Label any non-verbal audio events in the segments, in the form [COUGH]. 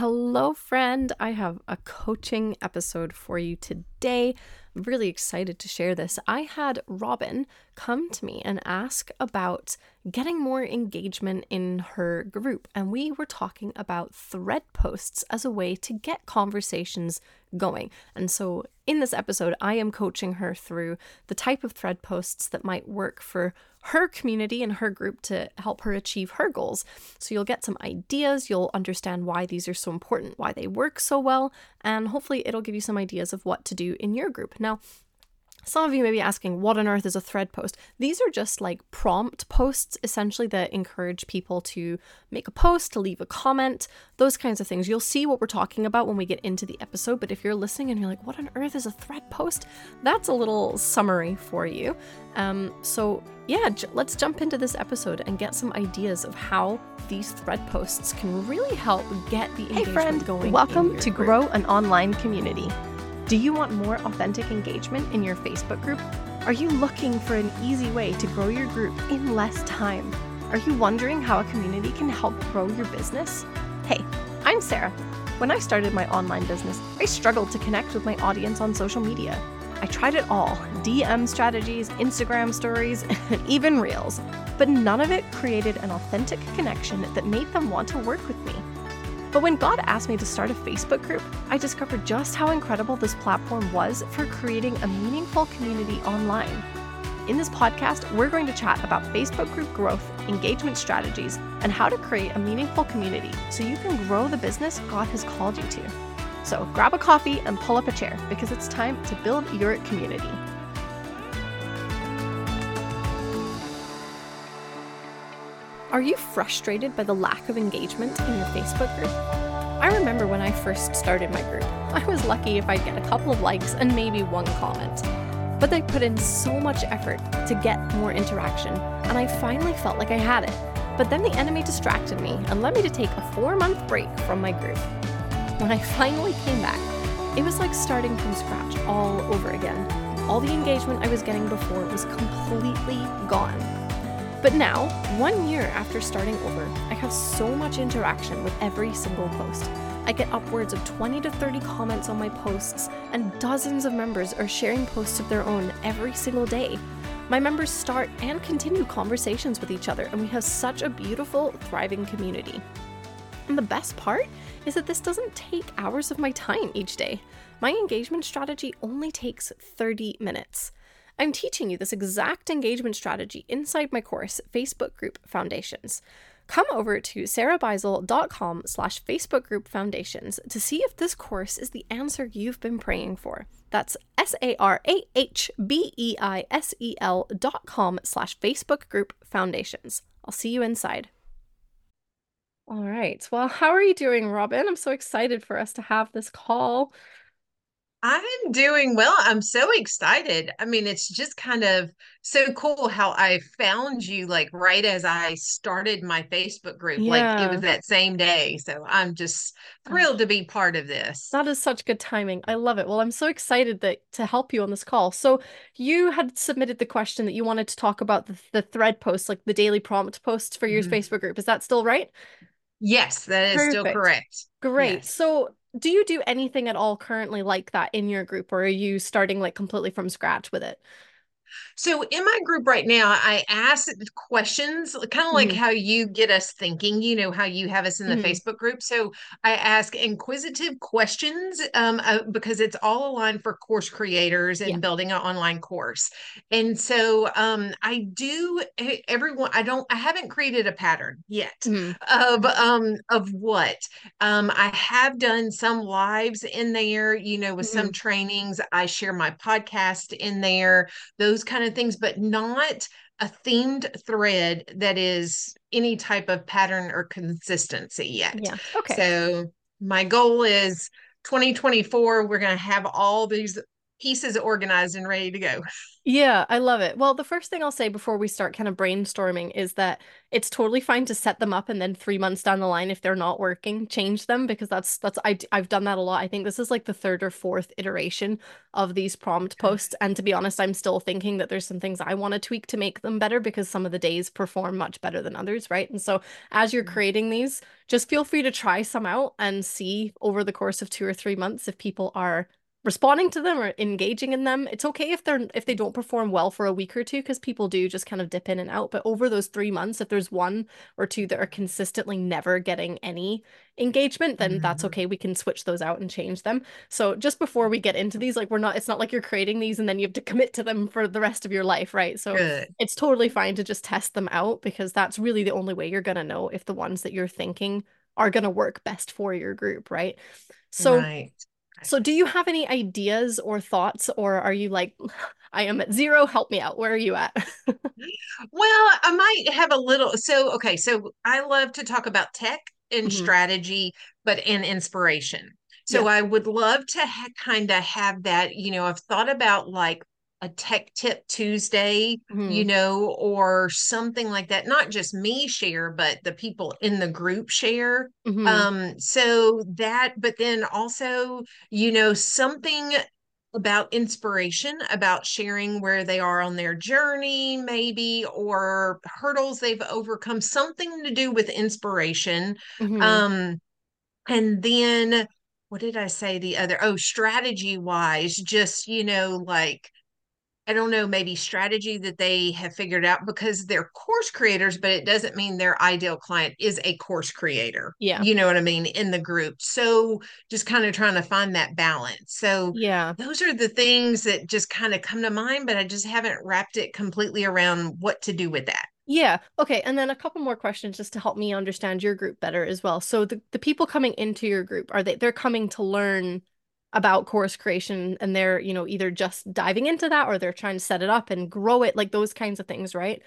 Hello, friend. I have a coaching episode for you today. I'm really excited to share this. I had Robbin come to me and ask about getting more engagement in her group, and we were talking about thread posts as a way to get conversations going. And so, in this episode, I am coaching her through the type of thread posts that might work for her community and her group to help her achieve her goals. So, you'll get some ideas, you'll understand why these are so important, why they work so well, and hopefully, it'll give you some ideas of what to do in your group. Now, some of you may be asking, what on earth is a thread post? These are just like prompt posts, essentially, that encourage people to make a post, to leave a comment, those kinds of things. You'll see what we're talking about when we get into the episode, but if you're listening and you're like, what on earth is a thread post? That's a little summary for you. Um, so, yeah, j- let's jump into this episode and get some ideas of how these thread posts can really help get the engagement hey friend, going. Welcome to group. Grow an Online Community. Do you want more authentic engagement in your Facebook group? Are you looking for an easy way to grow your group in less time? Are you wondering how a community can help grow your business? Hey, I'm Sarah. When I started my online business, I struggled to connect with my audience on social media. I tried it all DM strategies, Instagram stories, and [LAUGHS] even Reels, but none of it created an authentic connection that made them want to work with me. But when God asked me to start a Facebook group, I discovered just how incredible this platform was for creating a meaningful community online. In this podcast, we're going to chat about Facebook group growth, engagement strategies, and how to create a meaningful community so you can grow the business God has called you to. So grab a coffee and pull up a chair because it's time to build your community. Are you frustrated by the lack of engagement in your Facebook group? I remember when I first started my group, I was lucky if I'd get a couple of likes and maybe one comment. But I put in so much effort to get more interaction, and I finally felt like I had it. But then the enemy distracted me and led me to take a four month break from my group. When I finally came back, it was like starting from scratch all over again. All the engagement I was getting before was completely gone. But now, one year after starting over, I have so much interaction with every single post. I get upwards of 20 to 30 comments on my posts, and dozens of members are sharing posts of their own every single day. My members start and continue conversations with each other, and we have such a beautiful, thriving community. And the best part is that this doesn't take hours of my time each day. My engagement strategy only takes 30 minutes. I'm teaching you this exact engagement strategy inside my course, Facebook Group Foundations. Come over to sarahbeisel.com slash Facebook Group Foundations to see if this course is the answer you've been praying for. That's S-A-R-A-H-B-E-I-S-E-L dot com slash Facebook Group Foundations. I'll see you inside. All right. Well, how are you doing, Robbin? I'm so excited for us to have this call. I'm doing well. I'm so excited. I mean, it's just kind of so cool how I found you like right as I started my Facebook group. Like it was that same day. So I'm just thrilled to be part of this. that is such good timing. I love it. Well, I'm so excited that to help you on this call. So you had submitted the question that you wanted to talk about the, the thread posts, like the daily prompt posts for your Mhm. Facebook group. Is that still right? Yes, that is still correct. Great. Yes. So do you do anything at all currently like that in your group, or are you starting like completely from scratch with it? So in my group right now, I ask questions, kind of like Mhm. how you get us thinking, you know, how you have us in the Mhm. Facebook group. So I ask inquisitive questions um, uh, because it's all aligned for course creators and Yeah. building an online course. And so um, I do eh, everyone, I don't, I haven't created a pattern yet Mhm. of um of what um i have done some lives in there you know with some trainings i share my podcast in there those kind of things but not a themed thread that is any type of pattern or consistency yet Yeah. Okay. so my goal is 2024 we're going to have all these pieces organized and ready to go. [LAUGHS] Yeah, I love it. Well, the first thing I'll say before we start kind of brainstorming is that it's totally fine to set them up and then three months down the line, if they're not working, change them because that's that's I I've done that a lot. I think this is like the third or fourth iteration of these prompt posts, and to be honest, I'm still thinking that there's some things I want to tweak to make them better because some of the days perform much better than others, right? And so as you're mm-hmm. creating these, just feel free to try some out and see over the course of two or three months if people are responding to them or engaging in them. It's okay if they're if they don't perform well for a week or two because people do just kind of dip in and out. But over those three months, if there's one or two that are consistently never getting any engagement, then mm-hmm. that's okay. We can switch those out and change them. So just before we get into these, like we're not it's not like you're creating these and then you have to commit to them for the rest of your life, right? So Good. it's totally fine to just test them out because that's really the only way you're gonna know if the ones that you're thinking are gonna work best for your group, right? So right so, do you have any ideas or thoughts, or are you like, I am at zero, help me out? Where are you at? [LAUGHS] well, I might have a little. So, okay. So, I love to talk about tech and mm-hmm. strategy, but in inspiration. So, yeah. I would love to ha- kind of have that. You know, I've thought about like a tech tip Tuesday, mm-hmm. you know, or something like that. Not just me share, but the people in the group share. Mm-hmm. Um, so that, but then also, you know, something about inspiration, about sharing where they are on their journey, maybe, or hurdles they've overcome, something to do with inspiration. Mm-hmm. Um, and then what did I say the other? Oh, strategy wise, just, you know, like, I don't know, maybe strategy that they have figured out because they're course creators, but it doesn't mean their ideal client is a course creator. Yeah. You know what I mean? In the group. So just kind of trying to find that balance. So, yeah, those are the things that just kind of come to mind, but I just haven't wrapped it completely around what to do with that. Yeah. Okay. And then a couple more questions just to help me understand your group better as well. So the, the people coming into your group, are they they're coming to learn about course creation and they're you know either just diving into that or they're trying to set it up and grow it like those kinds of things right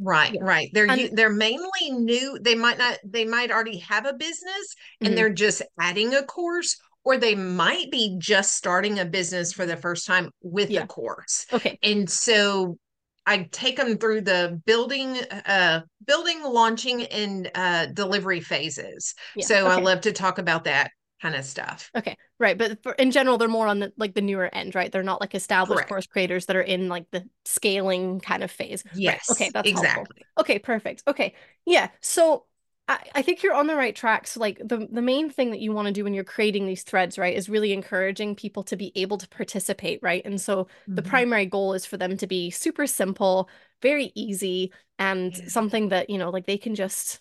right yeah. right they're and, they're mainly new they might not they might already have a business and mm-hmm. they're just adding a course or they might be just starting a business for the first time with yeah. a course okay and so I take them through the building, uh, building, launching, and uh, delivery phases. Yeah. So okay. I love to talk about that kind of stuff. Okay. Right. But for, in general, they're more on the like the newer end, right? They're not like established Correct. course creators that are in like the scaling kind of phase. Yes. Right. Okay. That's exactly. Helpful. Okay. Perfect. Okay. Yeah. So I, I think you're on the right track. So like the, the main thing that you want to do when you're creating these threads, right, is really encouraging people to be able to participate, right? And so mm-hmm. the primary goal is for them to be super simple, very easy, and yeah. something that, you know, like they can just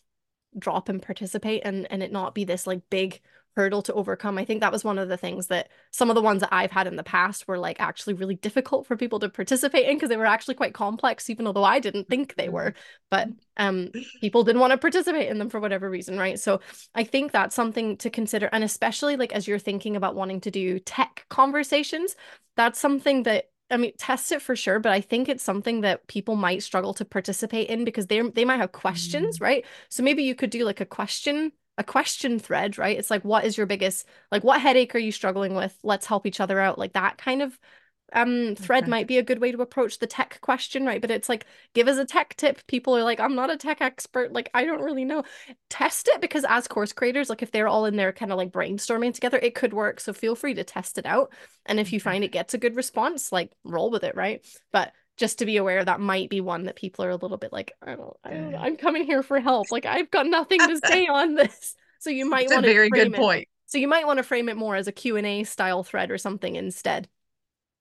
drop and participate and and it not be this like big hurdle to overcome. I think that was one of the things that some of the ones that I've had in the past were like actually really difficult for people to participate in because they were actually quite complex, even although I didn't think they were. But um, people didn't want to participate in them for whatever reason, right? So I think that's something to consider. And especially like as you're thinking about wanting to do tech conversations, that's something that I mean, test it for sure, but I think it's something that people might struggle to participate in because they they might have questions, mm. right? So maybe you could do like a question a question thread, right? It's like, what is your biggest, like, what headache are you struggling with? Let's help each other out. Like that kind of um thread okay. might be a good way to approach the tech question, right? But it's like, give us a tech tip. People are like, I'm not a tech expert. Like, I don't really know. Test it because as course creators, like if they're all in there kind of like brainstorming together, it could work. So feel free to test it out. And if you find it gets a good response, like roll with it, right? But just to be aware that might be one that people are a little bit like I don't, I don't I'm coming here for help. Like I've got nothing to [LAUGHS] say on this. So you might want to very good it, point. so you might want to frame it more as a Q&A style thread or something instead.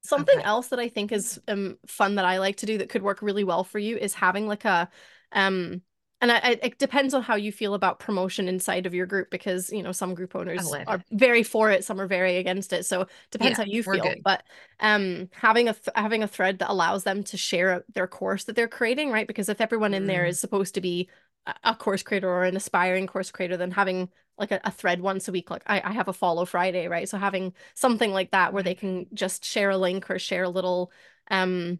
Something okay. else that I think is um fun that I like to do that could work really well for you is having like a um and I, it depends on how you feel about promotion inside of your group because you know some group owners are very for it some are very against it. So it depends yeah, how you feel. good. but um having a th- having a thread that allows them to share their course that they're creating right? Because if everyone in there mm. is supposed to be a course creator or an aspiring course creator then having like a, a thread once a week like I, I have a follow friday right? So having something like that where they can just share a link or share a little um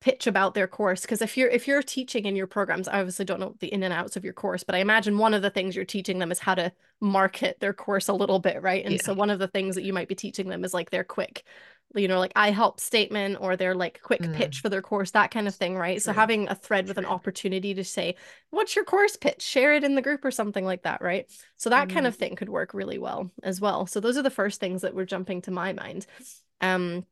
pitch about their course because if you're if you're teaching in your programs I obviously don't know the in and outs of your course but I imagine one of the things you're teaching them is how to market their course a little bit right and yeah. so one of the things that you might be teaching them is like their quick you know, like I help statement or their like quick Mm. pitch for their course, that kind of thing, right? So having a thread with an opportunity to say, what's your course pitch? Share it in the group or something like that, right? So that kind of Mm. thing could work really well as well. So those are the first things that were jumping to my mind. Um,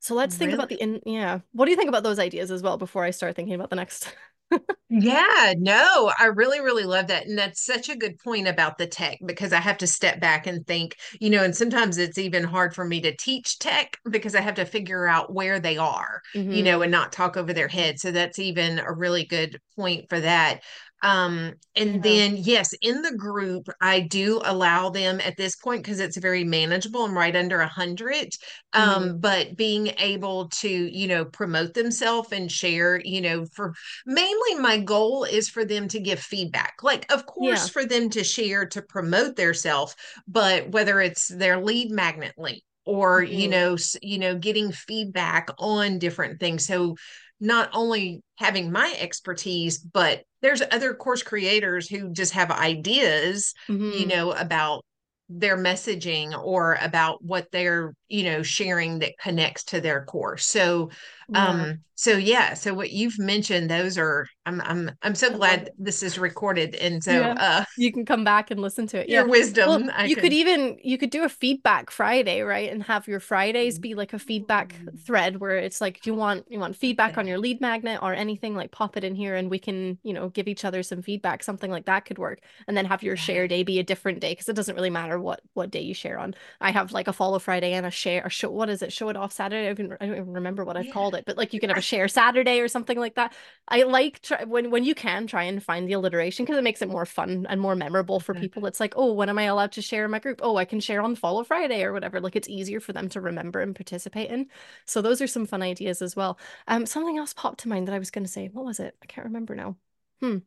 so let's think about the in yeah. What do you think about those ideas as well before I start thinking about the next? [LAUGHS] Yeah, no, I really, really love that. And that's such a good point about the tech because I have to step back and think, you know, and sometimes it's even hard for me to teach tech because I have to figure out where they are, you mm-hmm. know, and not talk over their head. So that's even a really good point for that. Um, and Yeah. then yes, in the group, I do allow them at this point because it's very manageable. I'm right under a hundred. Um, Mhm. but being able to, you know, promote themselves and share, you know, for mainly my goal is for them to give feedback like of course Yeah. for them to share to promote their self but whether it's their lead magnet link or you Mhm. know you know getting feedback on different things so not only having my expertise but there's other course creators who just have ideas you Mhm. know about their messaging or about what they're you know sharing that connects to their course so Yeah. um so yeah so what you've mentioned those are i'm i'm i'm so glad this is recorded and so Yeah. uh You can come back and listen to it. your Yeah. Well, wisdom i you could even you could do a feedback Friday, right? And have your Fridays be like a feedback thread where it's like, do you want you want feedback on your lead magnet or anything? Like pop it in here and we can, you know, give each other some feedback. Something like that could work. And then have your share day be a different day because it doesn't really matter what what day you share on. I have like a follow Friday and a share a show. What is it? Show it off Saturday. I, can, I don't even remember what I've yeah called it, but like you can have a share Saturday or something like that. I like try, when when you can try and find the alliteration because it makes it more fun and more memorable for people. It's like, oh, when am I allowed to share in my group? Oh, I can share on Follow Friday or whatever. Like it's easier for them to remember and participate in. So those are some fun ideas as well. Um, something else popped to mind that I was going to say. What was it? I can't remember now. Hmm.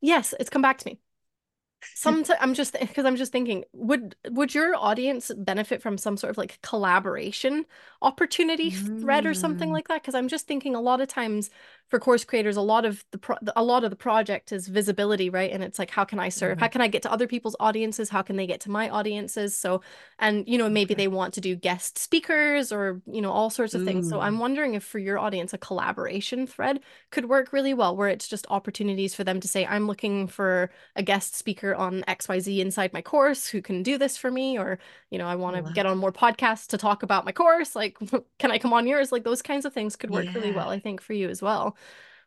Yes, it's come back to me. Sometimes I'm just because I'm just thinking, would would your audience benefit from some sort of like collaboration opportunity thread or something Mm, like that? Because I'm just thinking a lot of times for course creators, a lot of the pro a lot of the project is visibility, right? And it's like, how can I serve? How mhm. can I get to other people's audiences? How can they get to my audiences? So, and you know, maybe okay they want to do guest speakers or you know all sorts of things. So I'm wondering if for your audience, a collaboration thread could work really well, where it's just opportunities for them to say, I'm looking for a guest speaker on XYZ inside my course who can do this for me, or, you know, I want to love get on more podcasts to talk about my course. Like, [LAUGHS] can I come on yours? Like, those kinds of things could work really well, I think, for you as well.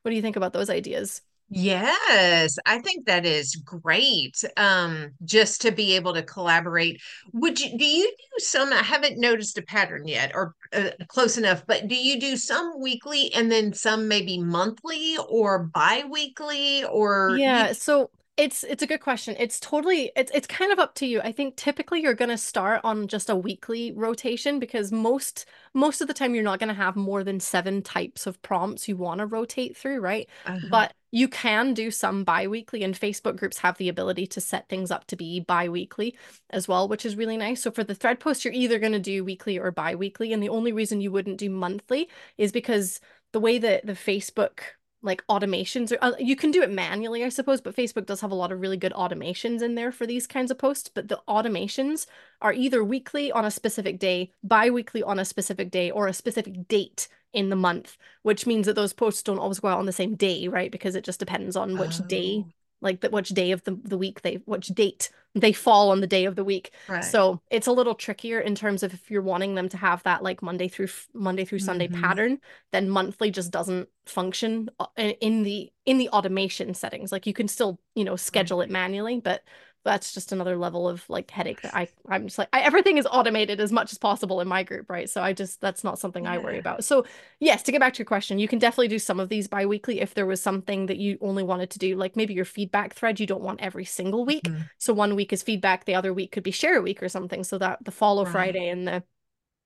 What do you think about those ideas? Yes, I think that is great. Um, just to be able to collaborate. Would you, do you do some, I haven't noticed a pattern yet or uh, close enough, but do you do some weekly and then some maybe monthly or bi-weekly or Yeah, so it's it's a good question. It's totally it's it's kind of up to you. I think typically you're going to start on just a weekly rotation because most most of the time you're not going to have more than seven types of prompts you want to rotate through, right? uh-huh. But you can do some bi-weekly and Facebook groups have the ability to set things up to be bi-weekly as well, which is really nice. So for the thread post, you're either going to do weekly or bi-weekly, and the only reason you wouldn't do monthly is because the way that the Facebook like automations or uh, you can do it manually I suppose but Facebook does have a lot of really good automations in there for these kinds of posts but the automations are either weekly on a specific day bi-weekly on a specific day or a specific date in the month which means that those posts don't always go out on the same day right? Because it just depends on which day Oh, like the, which day of the, the week they which date they fall on the day of the week. Right. so it's a little trickier in terms of if you're wanting them to have that like Monday through Monday through Sunday hmm pattern then monthly just doesn't function uh, in the in the automation settings. Like you can still you know schedule it manually but that's just another level of like headache that I I'm just like I, everything is automated as much as possible in my group right so I just that's not something I worry about so yes to get back to your question you can definitely do some of these bi-weekly if there was something that you only wanted to do like maybe your feedback thread you don't want every single week Mhm. so one week is feedback the other week could be share a week or something so that the follow Right. Friday and the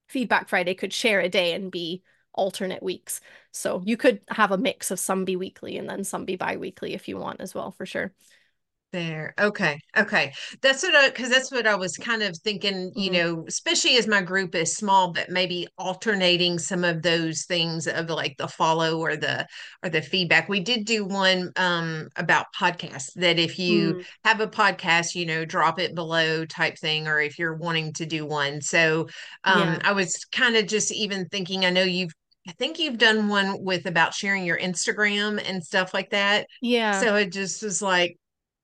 feedback Friday could share a day and be alternate weeks. So you could have a mix of some be weekly and then some be bi-weekly if you want as well, for sure. There. Okay. Okay. That's what I, because that's what I was kind of thinking, you Mhm. know, especially as my group is small, but maybe alternating some of those things of like the follow or the, or the feedback. We did do one um about podcasts that if you Mm, have a podcast, you know, drop it below type thing, or if you're wanting to do one. So um yeah. I was kind of just even thinking, I know you've, I think you've done one with about sharing your Instagram and stuff like that. Yeah. So it just was like,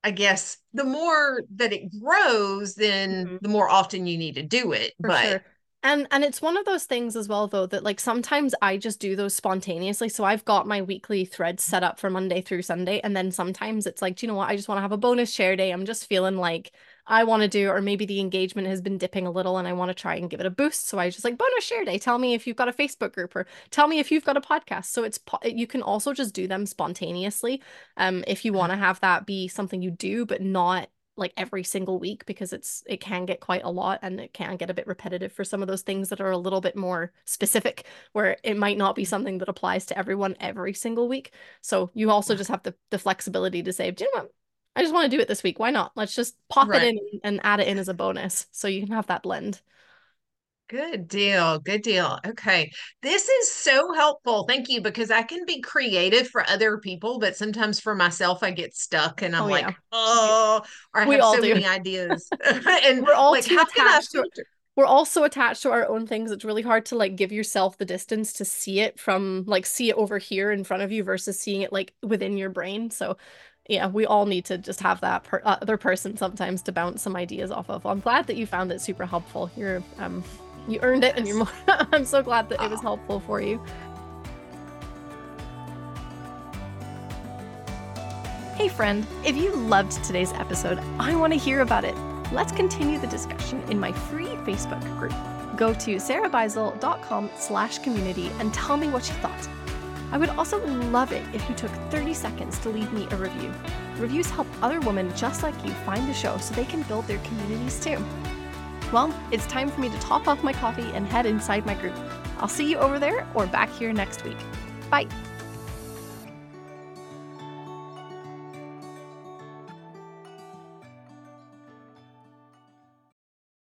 I guess the more that it grows, then Mhm. the more often you need to do it. For But sure. And and it's one of those things as well though that like sometimes I just do those spontaneously. So I've got my weekly thread set up for Monday through Sunday and then sometimes it's like, do you know what? I just want to have a bonus share day. I'm just feeling like I want to do or maybe the engagement has been dipping a little and I want to try and give it a boost. So I just like bonus share day. Tell me if you've got a Facebook group or tell me if you've got a podcast. So it's po- you can also just do them spontaneously. Um if you want to have that be something you do but not like every single week because it's it can get quite a lot and it can get a bit repetitive for some of those things that are a little bit more specific where it might not be something that applies to everyone every single week. So you also just have the the flexibility to say, do you know what? I just want to do it this week. Why not? Let's just pop it in and add it in as a bonus so you can have that blend. Good deal. Good deal. Okay. This is so helpful. Thank you because I can be creative for other people, but sometimes for myself, I get stuck and I'm Oh like, yeah. oh, or I We have all so do. many ideas. [LAUGHS] And We're all like, too how can I attached to we're all so attached to our own things. It's really hard to like give yourself the distance to see it from like see it over here in front of you versus seeing it like within your brain. So yeah, we all need to just have that per uh, other person sometimes to bounce some ideas off of. Well, I'm glad that you found it super helpful. You're um you earned it and you're more [LAUGHS] I'm so glad that it was Oh, helpful for you. Hey friend, if you loved today's episode, I want to hear about it. Let's continue the discussion in my free Facebook group. Go to sarahbeisel.com slash community and tell me what you thought. I would also love it if you took 30 seconds to leave me a review. Reviews help other women just like you find the show so they can build their communities too. Well, it's time for me to top off my coffee and head inside my group. I'll see you over there or back here next week. Bye.